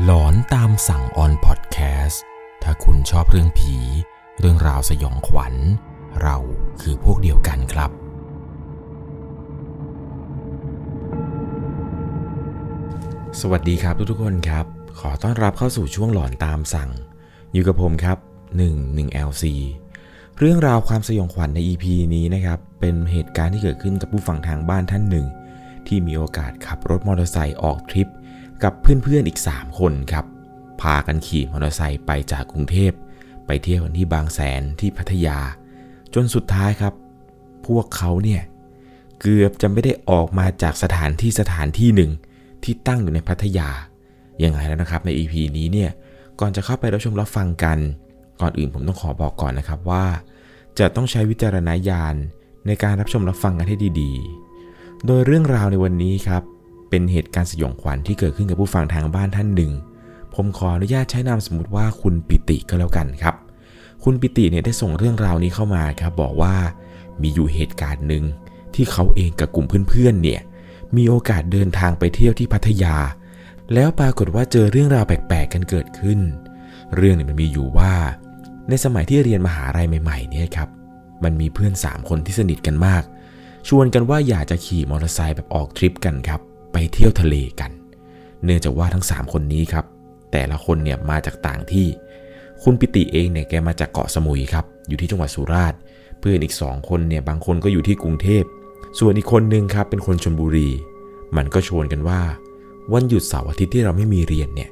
หลอนตามสั่งออนพอดแคสต์ถ้าคุณชอบเรื่องผี เรื่องราวสยองขวัญ เราคือพวกเดียวกันครับ สวัสดีครับทุกๆคนครับ ขอต้อนรับเข้าสู่ช่วงหลอนตามสั่ง อยู่กับผมครับ 1 1 LC เรื่องราวความสยองขวัญใน EP นี้นะครับ เป็นเหตุการณ์ที่เกิดขึ้นกับผู้ฟังทางบ้านท่านหนึ่ง ที่มีโอกาสขับรถมอเตอร์ไซค์ออกทริป กับเพื่อนๆอีก 3 คนครับ พากันขี่มอเตอร์ไซค์ไปจากกรุงเทพ ไปเที่ยวที่บางแสนที่พัทยา จนสุดท้ายครับ พวกเขาเนี่ยเกือบจะไม่ได้ออกมาจากสถานที่สถานที่หนึ่งที่ตั้งอยู่ในพัทยา ยังไงแล้วนะครับใน EP นี้เนี่ย ก่อนจะเข้าไปรับชมรับฟังกัน ก่อนอื่นผมต้องขอบอกก่อนนะครับว่า จะต้องใช้วิจารณญาณในการรับชมรับฟังกันให้ดี ๆ โดยเรื่องราวในวันนี้ครับ เป็นเหตุการณ์สยองขวัญที่เกิดขึ้นกับผู้ฟังทางบ้านท่านหนึ่ง ผมขออนุญาตใช้นามสมมติว่าคุณปิติก็แล้วกันครับ คุณปิติเนี่ยได้ส่งเรื่องราวนี้เข้ามาครับบอกว่ามีอยู่เหตุการณ์หนึ่งที่เขาเองกับกลุ่มเพื่อนๆเนี่ยมีโอกาสเดินทางไปเที่ยวที่พัทยา แล้วปรากฏว่าเจอเรื่องราวแปลกๆกันเกิดขึ้น เรื่องเนี่ยมันมีอยู่ว่า ในสมัยที่เรียนมหาลัยใหม่ๆเนี่ยครับมันมีเพื่อน 3 คนที่สนิทกันมาก ชวนกันว่าอยากจะขี่มอเตอร์ไซค์แบบออกทริปกันครับ ไปเที่ยวทะเลกัน เนื่องจากว่าทั้ง 3 คนนี้ครับ แต่ละคนเนี่ยมาจากต่างที่ คุณปิติเองเนี่ยแกมาจากเกาะสมุยครับ อยู่ที่จังหวัดสุราษฎร์ เพื่อนอีก 2 คนเนี่ยบางคนก็อยู่ที่กรุงเทพ ส่วนอีกคนนึงครับเป็นคนชลบุรี มันก็ชวนกันว่า วันหยุดเสาร์อาทิตย์ที่เราไม่มีเรียนเนี่ย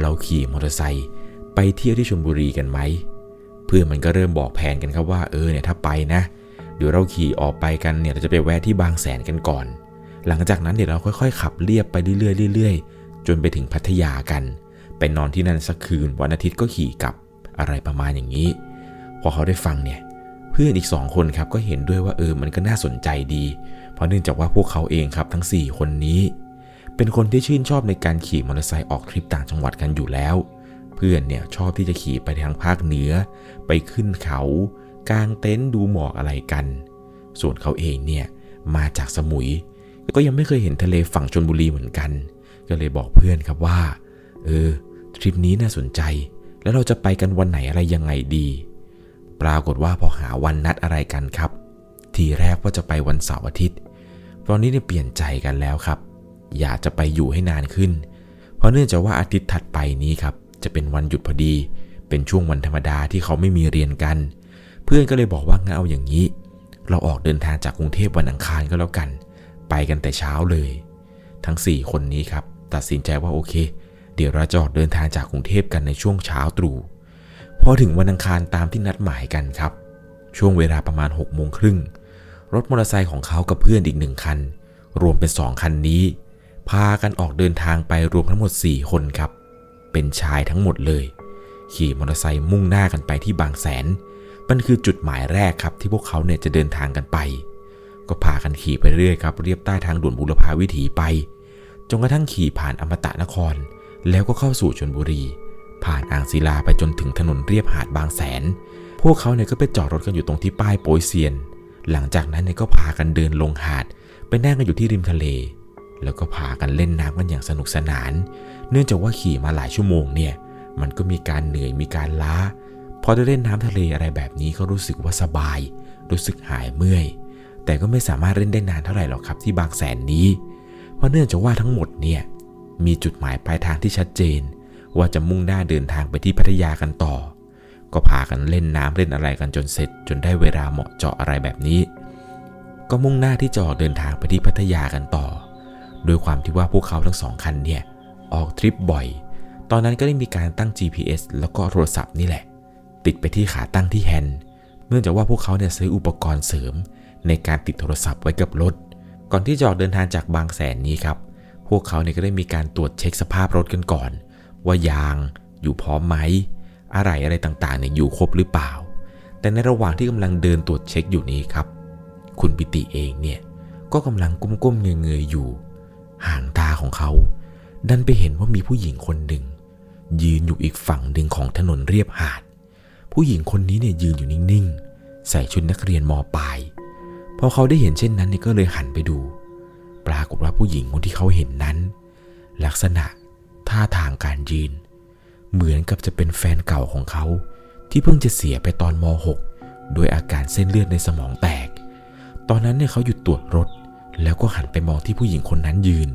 เราขี่มอเตอร์ไซค์ไปเที่ยวที่ชลบุรีกันไหม เพื่อนมันก็เริ่มบอกแผนกันครับว่าเออเนี่ยถ้าไปนะ เดี๋ยวเราขี่ออกไปกันเนี่ยเราจะไปแวะที่บางแสนกันก่อน หลังจากนั้นเดี๋ยวเราค่อยๆ ขับเลียบไปเรื่อยๆเรื่อยๆ จนไปถึงพัทยากัน ไปนอนที่นั่นสักคืนวันอาทิตย์ก็ขี่กลับอะไรประมาณอย่างนี้ พอเขาได้ฟังเนี่ยเพื่อนอีกสองคนครับก็เห็นด้วยว่าเออมันก็น่าสนใจดี เพราะเนื่องจากว่าพวกเขาเองครับทั้ง 4 คนนี้ เป็นคนที่ชื่นชอบในการขี่มอเตอร์ไซค์ออกทริปต่างจังหวัดกันอยู่แล้ว เพื่อนเนี่ยชอบที่จะขี่ไปทางภาคเหนือ ไปขึ้นเขากางเต็นท์ดูหมอกอะไรกัน ส่วนเขาเองเนี่ยมาจากสมุย ก็ยังไม่เคยเห็นทะเลฝั่งชนบุรีเหมือนกัน ก็เลยบอกเพื่อนครับว่า เออทริปนี้น่าสนใจ แล้วเราจะไปกันวันไหนอะไรยังไงดี ปรากฏว่าพอหาวันนัดอะไรกันครับ ทีแรกว่าจะไปวันเสาร์อาทิตย์ ตอนนี้เนี่ยเปลี่ยนใจกันแล้วครับ อยากจะไปอยู่ให้นานขึ้น เพราะเนื่องจากว่าอาทิตย์ถัดไปนี้ครับ จะเป็นวันหยุดพอดี เป็นช่วงวันธรรมดาที่เขาไม่มีเรียนกัน เพื่อนก็เลยบอกว่างั้นเอาอย่างนี้ เราออกเดินทางจากกรุงเทพวันอังคารก็แล้วกัน ไปกันแต่เช้าเลย ทั้ง 4 คนนี้ครับ ตัดสินใจว่าโอเค เดี๋ยวเราจะออกเดินทางจากกรุงเทพกันในช่วงเช้าตรู่พอถึงวันอังคารตามที่นัดหมายกันครับ ช่วงเวลาประมาณ6กโมงครึ่งรถมอเตอร์ไซค์ของเขากับเพื่อนอีกหนึ่งคัน รวมเป็น 2 คันนี้ พากันออกเดินทางไปรวมทั้งหมด 4 คนครับ เป็นชายทั้งหมดเลย ขี่มอเตอร์ไซค์มุ่งหน้ากันไปที่บางแสนมันคือจุดหมายแรกครับที่พวกเขาเนี่ยจะเดินทางกันไป ก็พากันขี่ไปเรื่อยครับเรียบใต้ทางด่วนบุรพาวิถีไป จนกระทั่งขี่ผ่านอมตะนคร แล้วก็เข้าสู่ชนบุรี ผ่านอ่างศิลาไปจนถึงถนนเรียบหาดบางแสน พวกเขาเนี่ยก็ไปจอดรถกันอยู่ตรงที่ป้ายโปยเซียน หลังจากนั้นเนี่ยก็พากันเดินลงหาด ไปนั่งกันอยู่ที่ริมทะเล แล้วก็พากันเล่นน้ำกันอย่างสนุกสนาน เนื่องจากว่าขี่มาหลายชั่วโมงเนี่ย มันก็มีการเหนื่อยมีการล้า พอได้เล่นน้ำทะเลอะไรแบบนี้ก็รู้สึกว่าสบาย รู้สึกหายเมื่อย แต่ก็ไม่สามารถเล่นได้นานเท่าไหร่หรอกครับที่บางแสนนี้ เพราะเนื่องจากว่าทั้งหมดเนี่ยมีจุดหมายปลายทางที่ชัดเจน ว่าจะมุ่งหน้าเดินทางไปที่พัทยากันต่อ ก็พากันเล่นน้ำเล่นอะไรกันจนเสร็จ จนได้เวลาเหมาะเจาะอะไรแบบนี้ ก็มุ่งหน้าที่จะออกเดินทางไปที่พัทยากันต่อ โดยความที่ว่าพวกเขาทั้งสองคันเนี่ยออกทริปบ่อย ตอนนั้นก็ได้มีการตั้ง GPS แล้วก็โทรศัพท์นี่แหละ ติดไปที่ขาตั้งที่แฮนด์เนื่องจากว่าพวกเขาเนี่ยซื้ออุปกรณ์เสริม ในการติดโทรศัพท์ไว้กับรถ ก่อนที่จะออกเดินทางจากบางแสนนี้ครับ พวกเขาเนี่ยก็ได้มีการตรวจเช็คสภาพรถกันก่อน ว่ายางอยู่พร้อมไหมอะไรอะไรต่างๆเนี่ยอยู่ครบหรือเปล่า แต่ในระหว่างที่กำลังเดินตรวจเช็คอยู่นี้ครับ คุณปิติเองเนี่ยก็กำลังก้มๆเงยๆอยู่ ห่างตาของเขา ดันไปเห็นว่ามีผู้หญิงคนหนึ่งยืนอยู่อีกฝั่งหนึ่งของถนนเรียบหาด ผู้หญิงคนนี้เนี่ยยืนอยู่นิ่งๆ ใส่ชุดนักเรียนมปลาย พอเขาได้เห็นเช่นนั้นเนี่ยก็เลยหันไปดู ปรากฏว่าผู้หญิงคนที่เขาเห็นนั้น ลักษณะท่าทางการยืน เหมือนกับจะเป็นแฟนเก่าของเขา ที่เพิ่งจะเสียไปตอนม .6 ด้วยอาการเส้นเลือดในสมองแตก ตอนนั้นเนี่ยเขาหยุดตรวจรถ แล้วก็หันไปมองที่ผู้หญิงคนนั้นยืน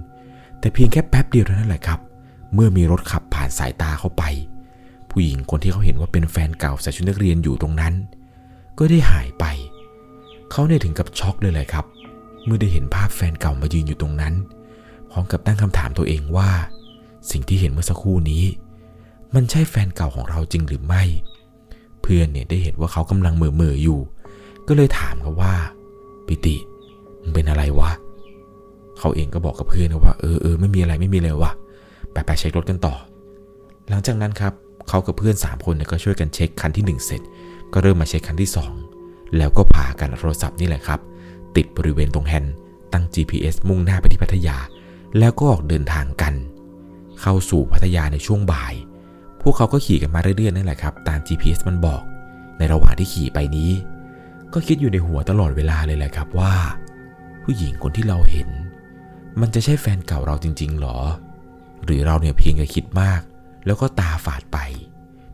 แต่เพียงแค่แป๊บเดียวเท่านั้นแหละครับ เมื่อมีรถขับผ่านสายตาเขาไป ผู้หญิงคนที่เขาเห็นว่าเป็นแฟนเก่าใส่ชุดนักเรียนอยู่ตรงนั้น ก็ได้หายไปเขาเนี่ยถึงกับช็อกเลยเลยครับ เมื่อได้เห็นภาพแฟนเก่ามายืนอยู่ตรงนั้น พร้อมกับตั้งคำถามตัวเองว่า สิ่งที่เห็นเมื่อสักครู่นี้ มันใช่แฟนเก่าของเราจริงหรือไม่ เพื่อนเนี่ยได้เห็นว่าเขากำลังเมื่อเมื่ออยู่ ก็เลยถามเขาว่า ปิติมันเป็นอะไรวะเขาเองก็บอกกับเพื่อนว่าเออเออไม่มีอะไรไม่มีเลยวะไปไปเช็ครถกันต่อ หลังจากนั้นครับเขากับเพื่อน 3 คนเนี่ยก็ช่วยกันเช็คคันที่ 1 เสร็จ ก็เริ่มมาเช็คคันที่ 2 แล้วก็พากันโทรศัพท์นี่แหละครับ ติดบริเวณตรงแฮนด์ตั้ง GPS มุ่งหน้าไปที่พัทยา แล้วก็ออกเดินทางกัน เข้าสู่พัทยาในช่วงบ่าย พวกเขาก็ขี่กันมาเรื่อยๆนั่นแหละครับ ตาม GPS มันบอก ในระหว่างที่ขี่ไปนี้ ก็คิดอยู่ในหัวตลอดเวลาเลยแหละครับว่า ผู้หญิงคนที่เราเห็น มันจะใช่แฟนเก่าเราจริงๆหรอ หรือเราเนี่ยเพียงแค่คิดมาก แล้วก็ตาฝาดไป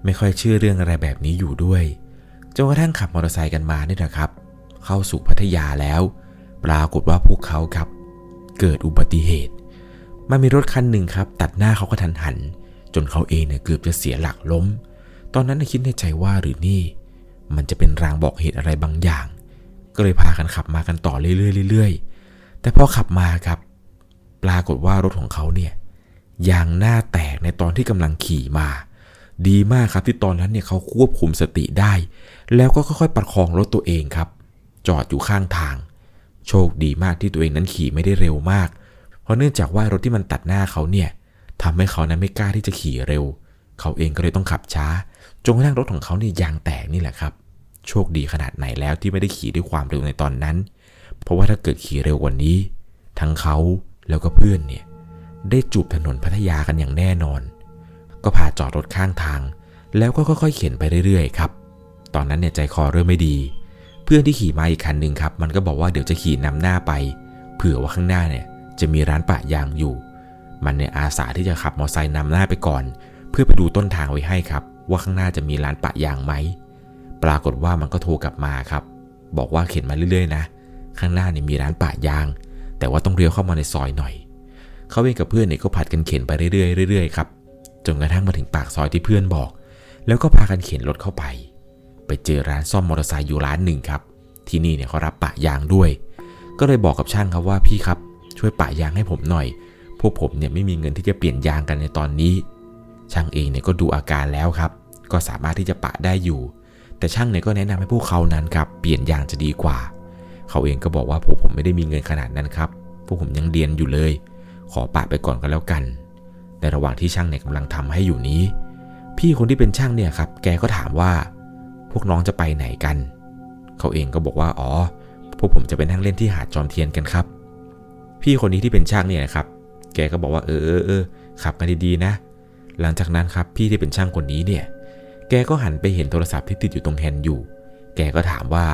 ไม่ค่อยเชื่อเรื่องอะไรแบบนี้อยู่ด้วย จนกระทั่งขับมอเตอร์ไซค์กันมาเนี่ยนะครับ เข้าสู่พัทยาแล้ว ปรากฏว่าพวกเขาครับ เกิดอุบัติเหตุมันมีรถคันหนึ่งครับ ตัดหน้าเขาก็ทันหัน จนเขาเองเนี่ยเกือบจะเสียหลักล้ม ตอนนั้นคิดในใจว่าหรือนี่ มันจะเป็นรางบอกเหตุอะไรบางอย่าง ก็เลยพากันขับมากันต่อเรื่อยๆเรื่อยๆแต่พอขับมาครับ ปรากฏว่ารถของเขาเนี่ยยางหน้าแตกในตอนที่กำลังขี่มา ดีมากครับที่ตอนนั้นเนี่ยเขาควบคุมสติได้ แล้วก็ค่อยๆประคองรถตัวเองครับ จอดอยู่ข้างทาง โชคดีมากที่ตัวเองนั้นขี่ไม่ได้เร็วมาก เพราะเนื่องจากว่ารถที่มันตัดหน้าเขาเนี่ยทำให้เขานั้นไม่กล้าที่จะขี่เร็ว เขาเองก็เลยต้องขับช้า จนกระทั่งรถของเขาเนี่ยยางแตกนี่แหละครับ โชคดีขนาดไหนแล้วที่ไม่ได้ขี่ด้วยความเร็วในตอนนั้น เพราะว่าถ้าเกิดขี่เร็วกว่านี้ ทั้งเขาแล้วก็เพื่อนเนี่ยได้จูบถนนพัทยากันอย่างแน่นอน ก็พาจอดรถข้างทาง แล้วก็ค่อยๆเข็นไปเรื่อยๆครับ ตอนนั้นเนี่ยใจคอเริ่มไม่ดี เพื่อนที่ขี่มาอีกคันหนึ่งครับ มันก็บอกว่าเดี๋ยวจะขี่นำหน้าไป เผื่อว่าข้างหน้าเนี่ยจะมีร้านปะยางอยู่ มันเนี่ยอาสาที่จะขับมอเตอร์ไซค์นำหน้าไปก่อน เพื่อไปดูต้นทางไว้ให้ครับ ว่าข้างหน้าจะมีร้านปะยางไหม ปรากฏว่ามันก็โทรกลับมาครับ บอกว่าเข็นมาเรื่อยๆนะ ข้างหน้าเนี่ยมีร้านปะยาง แต่ว่าต้องเลี้ยวเข้ามาในซอยหน่อย เขาเองกับเพื่อนเนี่ยก็ผัดกันเข็นไปเรื่อยๆเรื่อยๆครับ จนกระทั่งมาถึงปากซอยที่เพื่อนบอก แล้วก็พากันเข็นรถเข้าไป ไปเจอร้านซ่อมมอเตอร์ไซค์อยู่ร้านหนึ่งครับ ที่นี่เนี่ยเขารับปะยางด้วย ก็เลยบอกกับช่างครับว่าพี่ครับช่วยปะยางให้ผมหน่อย พวกผมเนี่ยไม่มีเงินที่จะเปลี่ยนยางกันในตอนนี้ ช่างเองเนี่ยก็ดูอาการแล้วครับ ก็สามารถที่จะปะได้อยู่ แต่ช่างเนี่ยก็แนะนำให้พวกเขานั้นครับเปลี่ยนยางจะดีกว่า เขาเองก็บอกว่าพวกผมไม่ได้มีเงินขนาดนั้นครับ พวกผมยังเรียนอยู่เลย ขอปะไปก่อนก็แล้วกัน ในระหว่างที่ช่างเนี่ยกำลังทำให้อยู่นี้ พี่คนที่เป็นช่างเนี่ยครับ แกก็ถามว่า พวกน้องจะไปไหนกัน เขาเองก็บอกว่าอ๋อ พวกผมจะไปนั่งเล่นที่หาดจอมเทียนกันครับ พี่คนนี้ที่เป็นช่างเนี่ยนะครับ แกก็บอกว่าเออเออเออขับกันดีๆนะ หลังจากนั้นครับพี่ที่เป็นช่างคนนี้เนี่ย แกก็หันไปเห็นโทรศัพท์ที่ติดอยู่ตรงแฮนด์อยู่ แกก็ถามว่า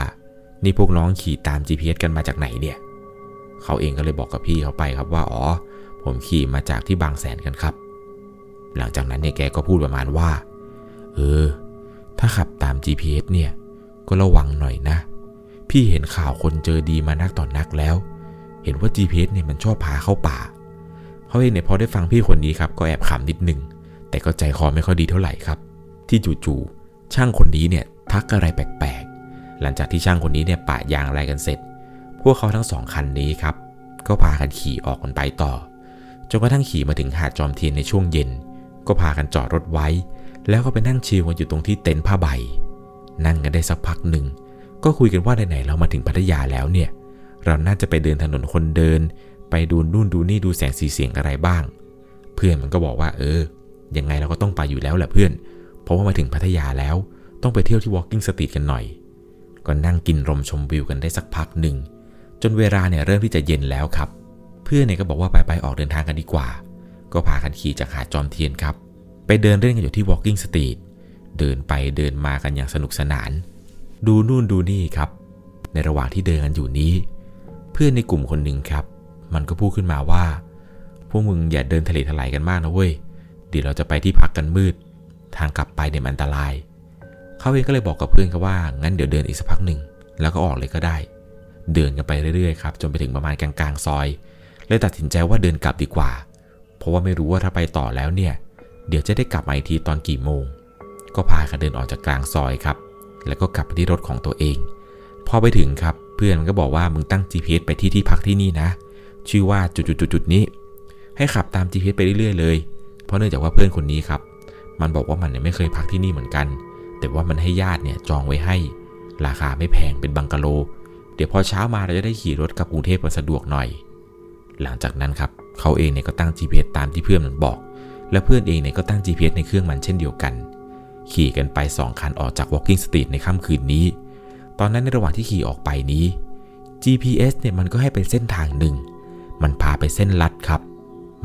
นี่พวกน้องขี่ตาม GPS กันมาจากไหนเนี่ย เขาเองก็เลยบอกกับพี่เขาไปครับว่าอ๋อ ผมขี่มาจากที่บางแสนกันครับ หลังจากนั้นเนี่ยแกก็พูดประมาณว่า เออ ถ้าขับตาม GPS เนี่ย ก็ระวังหน่อยนะ พี่เห็นข่าวคนเจอดีมานักต่อนนักแล้ว เห็นว่า GPS เนี่ยมันชอบพาเข้าป่าเขาเองเนี่ยพอได้ฟังพี่คนนี้ครับก็แอบขำนิดนึง แต่ก็ใจคอไม่ค่อยดีเท่าไหร่ครับ ที่จู่ๆช่างคนนี้เนี่ยทักอะไรแปลกๆ หลังจากที่ช่างคนนี้เนี่ยปะยางอะไรกันเสร็จ พวกเขาทั้งสองคันนี้ครับ ก็พากันขี่ออกกันไปต่อจนกระทั่งขี่มาถึงหาดจอมเทียนในช่วงเย็น ก็พากันจอดรถไว้ แล้วก็ไปนั่งชิลกันอยู่ตรงที่เต็นท์ผ้าใบ นั่งกันได้สักพักหนึ่ง ก็คุยกันว่าไหนๆเรามาถึงพัทยาแล้วเนี่ย เราน่าจะไปเดินถนนคนเดิน ไปดูนู่นดูนี่ดูแสงสีเสียงอะไรบ้าง เพื่อนมันก็บอกว่า เออ ยังไงเราก็ต้องไปอยู่แล้วแหละเพื่อน เพราะว่ามาถึงพัทยาแล้ว ต้องไปเที่ยวที่ Walking Street กันหน่อย ก็นั่งกินลมชมวิวกันได้สักพักหนึ่ง จนเวลาเนี่ยเริ่มที่จะเย็นแล้วครับ เพื่อนเนี่ยก็บอกว่าไปไปออกเดินทางกันดีกว่า ก็พากันขี่จากหาดจอมเทียนครับ ไปเดินเล่นกันอยู่ที่ Walking Street เดินไปเดินมากันอย่างสนุกสนาน ดูนู่นดูนี่ครับ ในระหว่างที่เดินกันอยู่นี้ เพื่อนในกลุ่มคนหนึ่งครับ มันก็พูดขึ้นมาว่า พวกมึงอย่าเดินทะเลทลายกันมากนะเว้ยเดี๋ยวเราจะไปที่พักกันมืด ทางกลับไปเนี่ยมันอันตราย เขาเองก็เลยบอกกับเพื่อนเขาว่า งั้นเดี๋ยวเดินอีกสักพักหนึ่งแล้วก็ออกเลยก็ได้ เดินกันไปเรื่อยๆครับจนไปถึงประมาณกลางๆซอยเลยตัดสินใจว่าเดินกลับดีกว่า เพราะว่าไม่รู้ว่าถ้าไปต่อแล้วเนี่ย เดี๋ยวจะได้กลับมาอีกทีตอนกี่โมง ก็พากันเดินออกจากกลางซอยครับ แล้วก็กลับไปที่รถของตัวเอง พอไปถึงครับ เพื่อนมันก็บอกว่ามึงตั้ง GPS ไปที่ที่พักที่นี่นะ ชื่อว่าจุดๆๆนี้ ให้ขับตาม GPS ไปเรื่อยๆเลย เพราะเนื่องจากว่าเพื่อนคนนี้ครับ มันบอกว่ามันเนี่ยไม่เคยพักที่นี่เหมือนกัน แต่ว่ามันให้ญาติเนี่ยจองไว้ให้ ราคาไม่แพงเป็นบังกะโล เดี๋ยวพอเช้ามาเราจะได้ขี่รถกลับกรุงเทพกันสะดวกหน่อย หลังจากนั้นครับเขาเองเนี่ยก็ตั้ง GPS ตามที่เพื่อนมันบอก และเพื่อนเองเนี่ยก็ตั้ง GPS ในเครื่องมันเช่นเดียวกัน ขี่กันไป 2 คันออกจาก Walking Street ในค่ำคืนนี้ ตอนนั้นในระหว่างที่ขี่ออกไปนี้ GPS เนี่ยมันก็ให้ไปเส้นทางหนึ่ง มันพาไปเส้นลัดครับ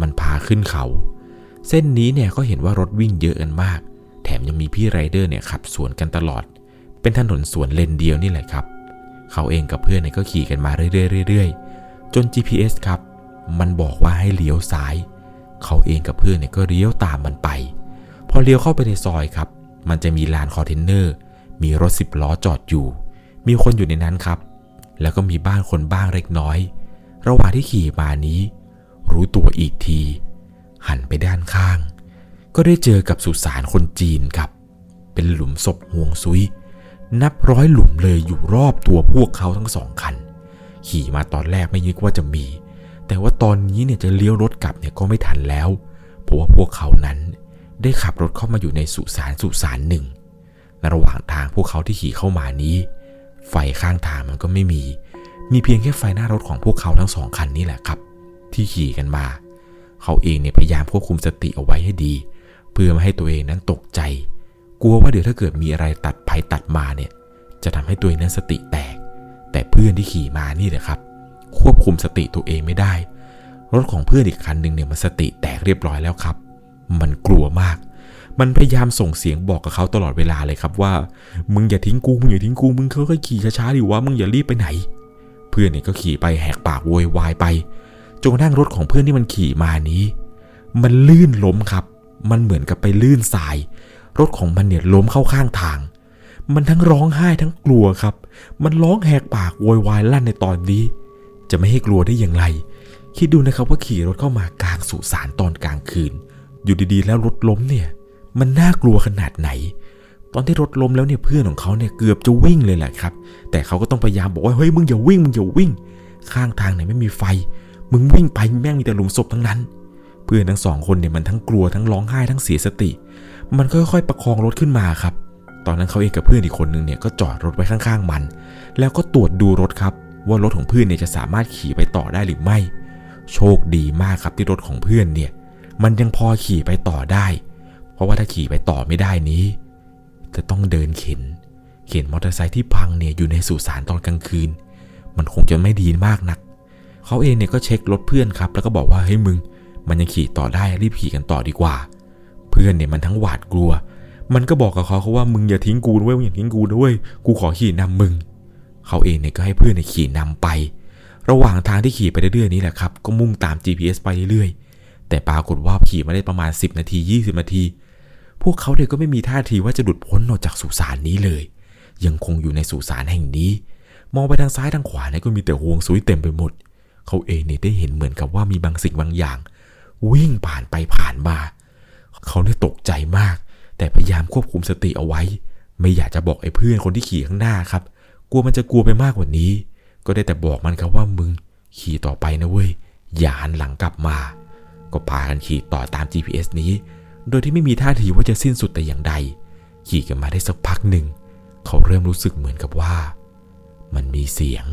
มันพาขึ้นเขา เส้นนี้เนี่ยก็เห็นว่ารถวิ่งเยอะกันมาก แถมยังมีพี่ไรเดอร์เนี่ยขับสวนกันตลอด เป็นถนนสวนเลนเดียวนี่แหละครับ เขาเองกับเพื่อนเนี่ยก็ขี่กันมาเรื่อยๆๆจน GPS ครับ มันบอกว่าให้เลี้ยวซ้าย เขาเองกับเพื่อนเนี่ยก็เลี้ยวตามมันไป พอเลี้ยวเข้าไปในซอยครับ มันจะมีลานคอนเทนเนอร์ มีรถสิบล้อจอดอยู่ มีคนอยู่ในนั้นครับ แล้วก็มีบ้านคนบ้างเล็กน้อย ระหว่างที่ขี่มานี้ รู้ตัวอีกที หันไปด้านข้าง ก็ได้เจอกับสุสานคนจีนครับ เป็นหลุมศพห่วงซุย นับร้อยหลุมเลยอยู่รอบตัวพวกเขาทั้งสองคัน ขี่มาตอนแรกไม่นึกว่าจะมี แต่ว่าตอนนี้เนี่ยจะเลี้ยวรถกลับเนี่ยก็ไม่ทันแล้ว เพราะว่าพวกเขานั้นได้ขับรถเข้ามาอยู่ในสุสานสุสานหนึ่งและระหว่างทางพวกเขาที่ขี่เข้ามานี้ ไฟข้างทางมันก็ไม่มี มีเพียงแค่ไฟหน้ารถของพวกเขาทั้งสองคันนี้แหละครับ ที่ขี่กันมา เขาเองเนี่ยพยายามควบคุมสติเอาไว้ให้ดี เพื่อไม่ให้ตัวเองนั้นตกใจ กลัวว่าเดี๋ยวถ้าเกิดมีอะไรตัดไปตัดมาเนี่ย จะทำให้ตัวเองนั้นสติแตก แต่เพื่อนที่ขี่มานี่แหละครับ ควบคุมสติตัวเองไม่ได้ รถของเพื่อนอีกคันหนึ่งเนี่ยมันสติแตกเรียบร้อยแล้วครับ มันกลัวมาก มันพยายามส่งเสียงบอกกับเขาตลอดเวลาเลยครับว่า มึงอย่าทิ้งกู มึงอย่าทิ้งกู มึงค่อยๆขี่ช้าๆดิวะ มึงอย่ารีบไปไหน เพื่อนเนี่ยก็ขี่ไปแหกปากโวยวายไป จนกระทั่งรถของเพื่อนที่มันขี่มานี้ มันลื่นล้มครับ มันเหมือนกับไปลื่นทราย รถของมันเนี่ยล้มเข้าข้างทางมันทั้งร้องไห้ทั้งกลัวครับ มันร้องแหกปากโวยวายลั่นในตอนนี้ จะไม่ให้กลัวได้อย่างไร คิดดูนะครับว่าขี่รถเข้ามากลางสุสานตอนกลางคืน อยู่ดีๆ แล้วรถล้มเนี่ย มันน่ากลัวขนาดไหน ตอนที่รถล้มแล้วเนี่ยเพื่อนของเขาเนี่ยเกือบจะวิ่งเลยแหละครับ แต่เขาก็ต้องพยายามบอกว่าเฮ้ยมึงอย่าวิ่งมึงอย่าวิ่ง ข้างทางไหนไม่มีไฟ มึงวิ่งไปแม่งมีแต่หลุมศพทั้งนั้น เพื่อนทั้งสองคนเนี่ยมันทั้งกลัวทั้งร้องไห้ทั้งเสียสติ มันค่อยๆประคองรถขึ้นมาครับตอนนั้นเขาเองกับเพื่อนอีกคนนึงเนี่ยก็จอดรถไว้ข้างๆมัน แล้วก็ตรวจดูรถครับ ว่ารถของเพื่อนเนี่ยจะสามารถขี่ไปต่อได้หรือไม่ โชคดีมากครับที่รถของเพื่อนเนี่ย มันยังพอขี่ไปต่อได้ เพราะว่าถ้าขี่ไปต่อไม่ได้นี้ จะต้องเดินเข็น เข็นมอเตอร์ไซค์ที่พังเนี่ยอยู่ในสุสานตอนกลางคืน มันคงจะไม่ดีมากนัก เขาเองเนี่ยก็เช็ครถเพื่อนครับ แล้วก็บอกว่าเฮ้ยมึง มันยังขี่ต่อได้รีบขี่กันต่อดีกว่า เพื่อนเนี่ยมันทั้งหวาดกลัว มันก็บอกกับเขาเขาว่ามึงอย่าทิ้งกูด้วยมึงอย่าทิ้งกูด้วย กูขอขี่นำมึง เขาเองเนี่ยก็ให้เพื่อนเนี่ยขี่นำไป ระหว่างทางที่ขี่ไปเรื่อยๆนี้แหละครับ ก็มุ่งตาม GPS ไปเรื่อยๆ แต่ปรากฏว่าขี่มาได้ประมาณ 10 นาที 20 นาที พวกเขาเนี่ยก็ไม่มีท่าทีว่าจะหลุดพ้นออกจากสุสานนี้เลย ยังคงอยู่ในสุสานแห่งนี้ มองไปทางซ้ายทางขวาเนี่ยก็มีแต่ห่วงซุยเต็มไปหมด เขาเองเนี่ยได้เห็นเหมือนกับว่ามีบางสิ่งบางอย่าง วิ่งผ่านไปผ่านมา เขาเนี่ยตกใจมาก แต่พยายามควบคุมสติเอาไว้ ไม่อยากจะบอกไอ้เพื่อนคนที่ขี่ข้างหน้าครับ กลัวมันจะกลัวไปมากกว่านี้ ก็ได้แต่บอกมันครับว่ามึงขี่ต่อไปนะเว้ย อย่าหันหลังกลับมา ก็พากันขี่ต่อตาม GPS นี้ โดยที่ไม่มีท่าทีว่าจะสิ้นสุดแต่อย่างใด ขี่กันมาได้สักพักหนึ่ง เขาเริ่มรู้สึกเหมือนกับว่า มันมีเสียง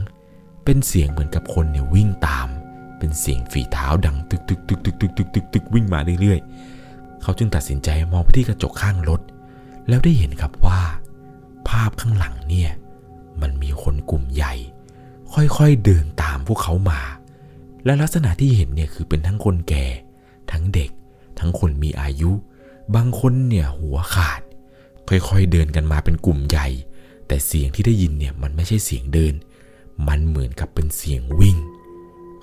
เป็นเสียงเหมือนกับคนเนี่ยวิ่งตาม เป็นเสียงฝีเท้าดังตึกตึกตึกตึกตึกตึกตึกตึกวิ่งมาเรื่อยๆ เขาจึงตัดสินใจมองไปที่กระจกข้างรถ แล้วได้เห็นครับว่า ภาพข้างหลังเนี่ย มันมีคนกลุ่มใหญ่ ค่อยๆเดินตามพวกเขามา และลักษณะที่เห็นเนี่ยคือเป็นทั้งคนแก่ ทั้งเด็ก ทั้งคนมีอายุ บางคนเนี่ยหัวขาด ค่อยๆเดินกันมาเป็นกลุ่มใหญ่ แต่เสียงที่ได้ยินเนี่ยมันไม่ใช่เสียงเดิน มันเหมือนกับเป็นเสียงวิ่ง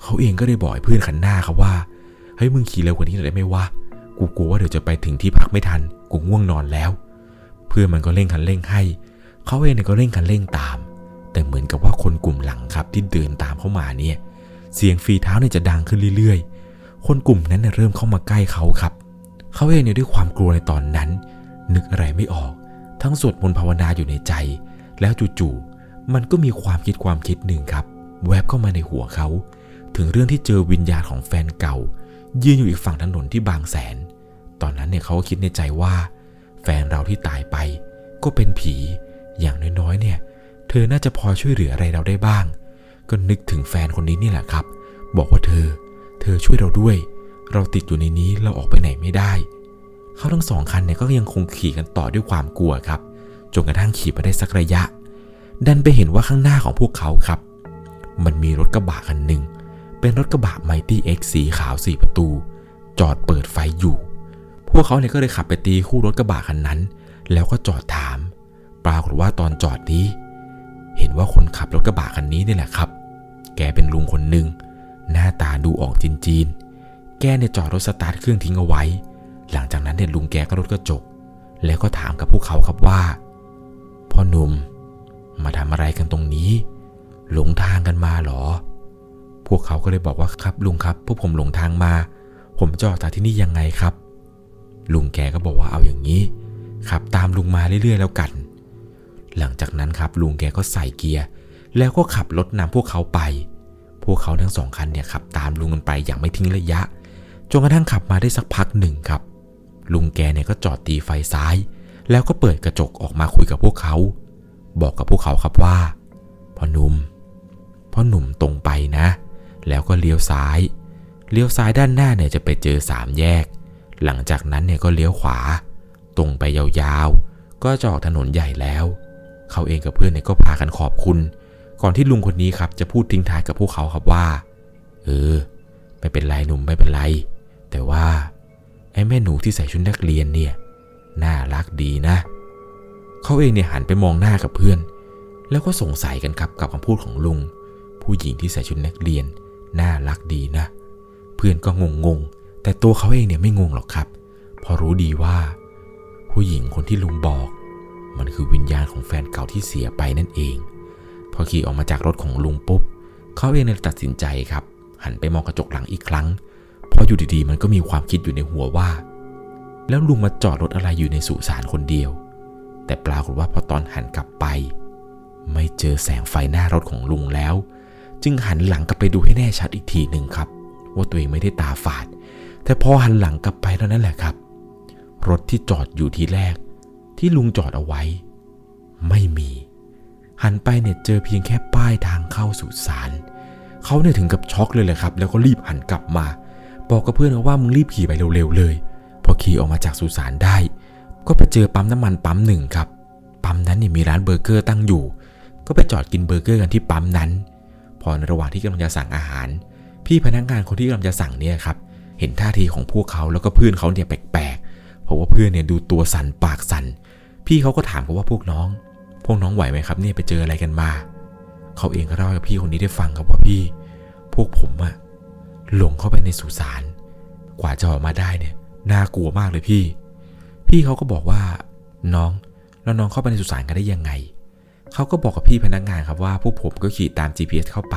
เขาเองก็ได้บอกเพื่อนคันหน้าครับว่า เฮ้ยมึงขี่เร็วกว่านี้หน่อยได้ไหมวะกกูกลัวว่าเดี๋ยวจะไปถึงที่พักไม่ทัน กูง่วงนอนแล้ว เพื่อนมันก็เร่งคันเร่งให้ เขาเองเนี่ยก็เร่งคันเร่งตาม แต่เหมือนกับว่าคนกลุ่มหลังครับที่เดินตามเข้ามาเนี่ย เสียงฝีเท้าเนี่ยจะดังขึ้นเรื่อยๆ คนกลุ่มนั้นเนี่ยเริ่มเข้ามาใกล้เขาครับ เขาเองเนี่ยด้วยความกลัวในตอนนั้น นึกอะไรไม่ออก ทั้งสวดมนต์ภาวนาอยู่ในใจ แล้วจู่ๆมันก็มีความคิดความคิดหนึ่งครับ แวบเข้ามาในหัวเขา ถึงเรื่องที่เจอวิญญาณของแฟนเก่า ยืนอยู่อีกฝั่งถนนที่บางแสน ตอนนั้นเนี่ยเขาก็คิดในใจว่า แฟนเราที่ตายไป ก็เป็นผี อย่างน้อยๆ เนี่ย เธอน่าจะพอช่วยเหลืออะไรเราได้บ้าง ก็นึกถึงแฟนคนนี้นี่แหละครับ บอกว่าเธอ เธอช่วยเราด้วย เราติดอยู่ในนี้เราออกไปไหนไม่ได้ เขาทั้งสองคันเนี่ยก็ยังคงขี่กันต่อด้วยความกลัวครับ จนกระทั่งขี่ไปได้สักระยะ ดันไปเห็นว่าข้างหน้าของพวกเขาครับ มันมีรถกระบะคันหนึ่ง เป็นรถกระบะไมตี้เอ็กสีขาวสี่ประตู จอดเปิดไฟอยู่ พวกเขาเนี่ยก็เลยขับไปตีคู่รถกระบะคันนั้น แล้วก็จอดถาม ปรากฏว่าตอนจอดนี้ เห็นว่าคนขับรถกระบะคันนี้นี่แหละครับ แกเป็นลุงคนหนึ่งหน้าตาดูออกจีนๆ แกเนี่ยจอดรถสตาร์ทเครื่องทิ้งเอาไว้ หลังจากนั้นเนี่ยลุงแกก็รถกระจก แล้วก็ถามกับพวกเขาครับว่า พ่อหนุ่ม มาทำอะไรกันตรงนี้ หลงทางกันมาหรอ พวกเขาก็เลยบอกว่าครับลุงครับ พวกผมหลงทางมา ผมจะออกจากที่นี่ยังไงครับ ลุงแกก็บอกว่าเอาอย่างนี้ขับตามลุงมาเรื่อยๆ แล้วกัน หลังจากนั้นครับลุงแกก็ใส่เกียร์ แล้วก็ขับรถนำพวกเขาไป พวกเขาทั้งสองคันเนี่ยขับตามลุงกันไปอย่างไม่ทิ้งระยะ จนกระทั่งขับมาได้สักพักหนึ่งครับ ลุงแกเนี่ยก็จอดตีไฟซ้าย แล้วก็เปิดกระจกออกมาคุยกับพวกเขา บอกกับพวกเขาครับว่าพ่อหนุ่มพ่อหนุ่มตรงไปนะ แล้วก็เลี้ยวซ้าย เลี้ยวซ้ายด้านหน้าเนี่ยจะไปเจอสามแยก หลังจากนั้นเนี่ยก็เลี้ยวขวา ตรงไปยาวๆ ก็จะออกถนนใหญ่แล้ว เขาเองกับเพื่อนเนี่ยก็พากันขอบคุณ ก่อนที่ลุงคนนี้ครับจะพูดทิ้งท้ายกับพวกเขาครับว่า เออ ไม่เป็นไรหนุ่มไม่เป็นไร แต่ว่าไอ้แม่หนูที่ใส่ชุดนักเรียนเนี่ย น่ารักดีนะ เขาเองเนี่ยหันไปมองหน้ากับเพื่อน แล้วก็สงสัยกันครับกับคำพูดของลุง ผู้หญิงที่ใส่ชุดนักเรียน น่ารักดีนะ เพื่อนก็งงงแต่ตัวเขาเองเนี่ยไม่งงหรอกครับพราะรู้ดีว่า ผู้หญิงคนที่ลุงบอก มันคือวิญญาณของแฟนเก่าที่เสียไปนั่นเอง พอขี่ออกมาจากรถของลุงปุ๊บ เขาเองเลยตัดสินใจครับ หันไปมองกระจกหลังอีกครั้ง เพราะอยู่ดีๆ มันก็มีความคิดอยู่ในหัวว่า แล้วลุงมาจอดรถอะไรอยู่ในสุสานคนเดียว แต่ปรากฏว่าพอตอนหันกลับไป ไม่เจอแสงไฟหน้ารถของลุงแล้ว จึงหันหลังกลับไปดูให้แน่ชัดอีกทีหนึ่งครับ ว่าตัวเองไม่ได้ตาฝาด แต่พอหันหลังกลับไปเท่านั้นแหละครับ รถที่จอดอยู่ทีแรก ที่ลุงจอดเอาไว้ ไม่มี หันไปเนี่ยเจอเพียงแค่ป้ายทางเข้าสุสานเขาเนี่ยถึงกับช็อกเลยเลยครับ แล้วก็รีบหันกลับมา บอกกับเพื่อนว่ามึงรีบขี่ไปเร็วๆเลย พอขี่ออกมาจากสุสานได้ ก็ไปเจอปั๊มน้ำมันปั๊มหนึ่งครับ ปั๊มนั้นเนี่ยมีร้านเบอร์เกอร์ตั้งอยู่ ก็ไปจอดกินเบอร์เกอร์กันที่ปั๊มนั้น พอในระหว่างที่กำลังจะสั่งอาหาร พี่พนักงานคนที่กำลังจะสั่งเนี่ยครับเห็นท่าทีของพวกเขาแล้วก็เพื่อนเขาเนี่ยแปลกๆ เพราะว่าเพื่อนเนี่ยดูตัวสั่นปากสั่น พี่เขาก็ถามเขาว่าพวกน้อง พวกน้องไหวไหมครับเนี่ยไปเจออะไรกันมา เขาเองก็เล่าให้กับพี่คนนี้ได้ฟังครับว่าพี่ พวกผมอะหลงเข้าไปในสุสานกว่าจะออกมาได้เนี่ยน่ากลัวมากเลยพี่ พี่เขาก็บอกว่าน้องแล้วน้องเข้าไปในสุสานกันได้ยังไง เขาก็บอกกับพี่พนักงานครับว่าพวกผมก็ขี่ตาม GPS เข้าไป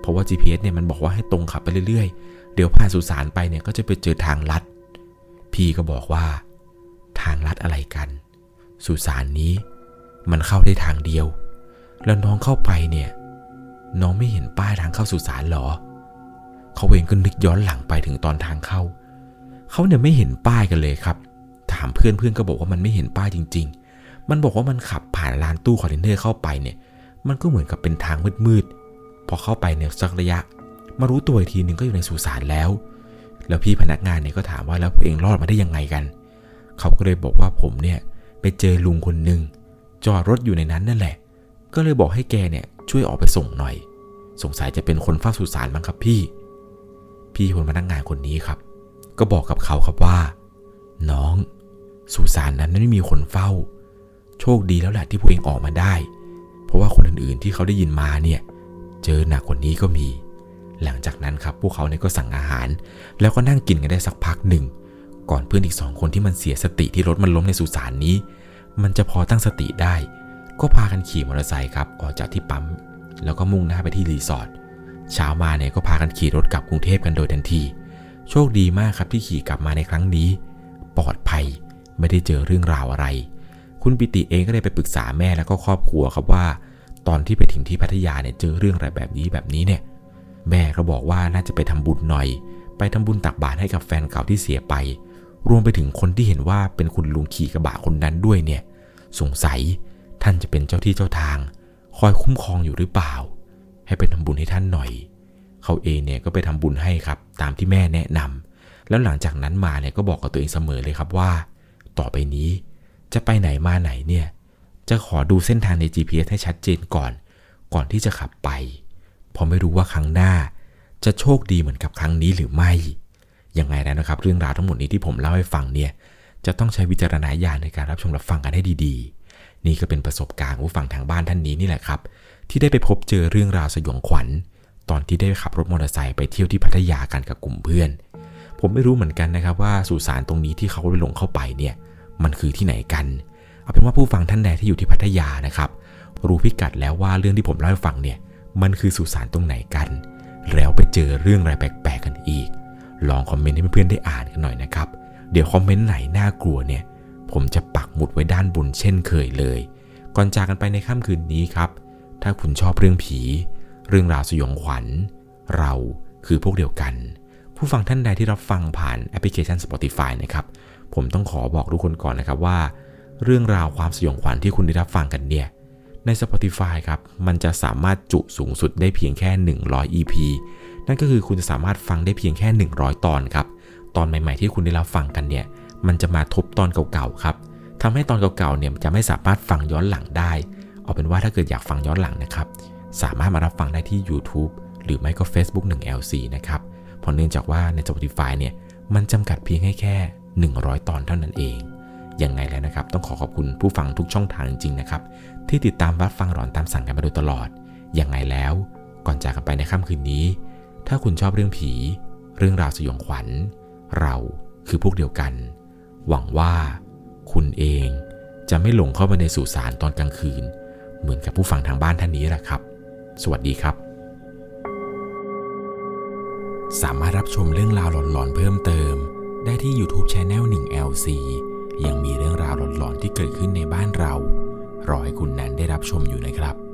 เพราะว่า GPS เนี่ยมันบอกว่าให้ตรงขับไปเรื่อยๆ เดี๋ยวผ่านสุสานไปเนี่ยก็จะไปเจอทางลัด พี่ก็บอกว่า ทางลัดอะไรกัน สุสานนี้ มันเข้าได้ทางเดียว แล้วน้องเข้าไปเนี่ย น้องไม่เห็นป้ายทางเข้าสุสานหรอ เขาเองก็นึกย้อนหลังไปถึงตอนทางเข้า เขาเนี่ยไม่เห็นป้ายกันเลยครับ ถามเพื่อนเพื่อนก็บอกว่ามันไม่เห็นป้ายจริง ๆ มันบอกว่ามันขับผ่านลานตู้คอนเทนเนอร์เข้าไปเนี่ย มันก็เหมือนกับเป็นทางมืดๆ พอเข้าไปเนี่ยสักระยะ มารู้ตัวอีกทีหนึ่งก็อยู่ในสุสานแล้ว แล้วพี่พนักงานเนี่ยก็ถามว่าแล้วเองรอดมาได้ยังไงกัน เขาก็เลยบอกว่าผมเนี่ย ไปเจอลุงคนหนึ่งจอดรถอยู่ในนั้นนั่นแหละ ก็เลยบอกให้แกเนี่ยช่วยออกไปส่งหน่อย สงสัยจะเป็นคนเฝ้าสุสานมั้งครับพี่ พี่คนพนักงานคนนี้ครับ ก็บอกกับเขาครับว่า น้องสุสานนั้นไม่มีคนเฝ้า โชคดีแล้วแหละที่พวกเองออกมาได้ เพราะว่าคนอื่นๆที่เขาได้ยินมาเนี่ยเจอหนักกว่านี้ก็มี หลังจากนั้นครับพวกเขาเนี่ยก็สั่งอาหาร แล้วก็นั่งกินกันได้สักพักหนึ่ง ก่อนเพื่อนอีกสองคนที่มันเสียสติที่รถมันล้มในสุสานนี้ มันจะพอตั้งสติได้ ก็พากันขี่มอเตอร์ไซค์ครับออกจากที่ปั๊ม แล้วก็มุ่งหน้าไปที่รีสอร์ทเช้ามาเนี่ยก็พากันขี่รถกลับกรุงเทพกันโดยทันที โชคดีมากครับที่ขี่กลับมาในครั้งนี้ ปลอดภัยไม่ได้เจอเรื่องราวอะไร คุณปิติเองก็เลยไปปรึกษาแม่แล้วก็ครอบครัวครับว่า ตอนที่ไปถึงที่พัทยาเนี่ยเจอเรื่องอะไรแบบนี้แบบนี้เนี่ยแม่ก็บอกว่าน่าจะไปทำบุญหน่อย ไปทำบุญตักบาตรให้กับแฟนเก่าที่เสียไป รวมไปถึงคนที่เห็นว่าเป็นคุณลุงขี่กระบะคนนั้นด้วยเนี่ย สงสัยท่านจะเป็นเจ้าที่เจ้าทาง คอยคุ้มครองอยู่หรือเปล่า ให้ไปทำบุญให้ท่านหน่อย เขาเองเนี่ยก็ไปทำบุญให้ครับ ตามที่แม่แนะนำแล้วหลังจากนั้นมาเนี่ยก็บอกกับตัวเองเสมอเลยครับว่า ต่อไปนี้ จะไปไหนมาไหนเนี่ย จะขอดูเส้นทางใน GPS ให้ชัดเจนก่อน ก่อนที่จะขับไปเพราะไม่รู้ว่าครั้งหน้า จะโชคดีเหมือนกับครั้งนี้หรือไม่ ยังไงแล้วนะครับ เรื่องราวทั้งหมดนี้ที่ผมเล่าให้ฟังเนี่ยจะต้องใช้วิจารณญาณในการรับชมรับฟังกันให้ดีๆ นี่ก็เป็นประสบการณ์ผู้ฟังทางบ้านท่านนี้นี่แหละครับ ที่ได้ไปพบเจอเรื่องราวสยองขวัญ ตอนที่ได้ขับรถมอเตอร์ไซค์ไปเที่ยวที่พัทยากันกับกลุ่มเพื่อน ผมไม่รู้เหมือนกันนะครับว่าสุสานตรงนี้ที่เขาไปหลงเข้าไปเนี่ยมันคือที่ไหนกัน เอาเป็นว่าผู้ฟังท่านใดที่อยู่ที่พัทยานะครับ รู้พิกัดแล้วว่าเรื่องที่ผมเล่าให้ฟังเนี่ยมันคือสุสานตรงไหนกัน แล้วไปเจอเรื่องอะไรแปลกๆกันอีก ลองคอมเมนต์ให้เพื่อนๆได้อ่านกันหน่อยนะครับ เดี๋ยวคอมเมนต์ไหนน่ากลัวเนี่ย ผมจะปักหมุดไว้ด้านบนเช่นเคยเลย ก่อนจากกันไปในค่ำคืนนี้ครับ ถ้าคุณชอบเรื่องผี เรื่องราวสยองขวัญ เราคือพวกเดียวกัน ผู้ฟังท่านใดที่รับฟังผ่านแอปพลิเคชัน Spotify นะครับ ผมต้องขอบอกทุกคนก่อนนะครับว่า เรื่องราวความสยองขวัญที่คุณได้รับฟังกันเนี่ยใน Spotify ครับ มันจะสามารถจุสูงสุดได้เพียงแค่ 100 EP นั่นก็คือคุณจะสามารถฟังได้เพียงแค่ 100 ตอนครับ ตอนใหม่ ๆ ที่คุณได้รับฟังกันเนี่ย มันจะมาทบตอนเก่าๆครับทำให้ตอนเก่าๆเนี่ยจะไม่สามารถฟังย้อนหลังได้ เอาเป็นว่าถ้าเกิดอยากฟังย้อนหลังนะครับ สามารถมารับฟังได้ที่ YouTube หรือไม่ก็ Facebook 1LC นะครับ เพราะเนื่องจากว่าใน Spotify เนี่ย มันจำกัดเพียงให้แค่ 100 ตอนเท่านั้นเอง ยังไงแล้วนะครับ ต้องขอขอบคุณผู้ฟังทุกช่องทางจริงๆนะครับ ที่ติดตามรับฟังหลอนตามสั่งกันมาโดยตลอด ยังไงแล้ว ก่อนจากกันไปในค่ำคืนนี้ ถ้าคุณชอบเรื่องผี เรื่องราวสยองขวัญ เราคือพวกเดียวกัน หวังว่าคุณเองจะไม่หลงเข้าไปในสุสานตอนกลางคืน เหมือนกับผู้ฟังทางบ้านท่านนี้แหละครับ สวัสดีครับ สามารถรับชมเรื่องราวหลอนๆเพิ่มเติม ได้ที่ YouTube Channel 1 LC ยังมีเรื่องราวหลอนๆที่เกิดขึ้นในบ้านเรา รอให้คุณนั้นได้รับชมอยู่นะครับ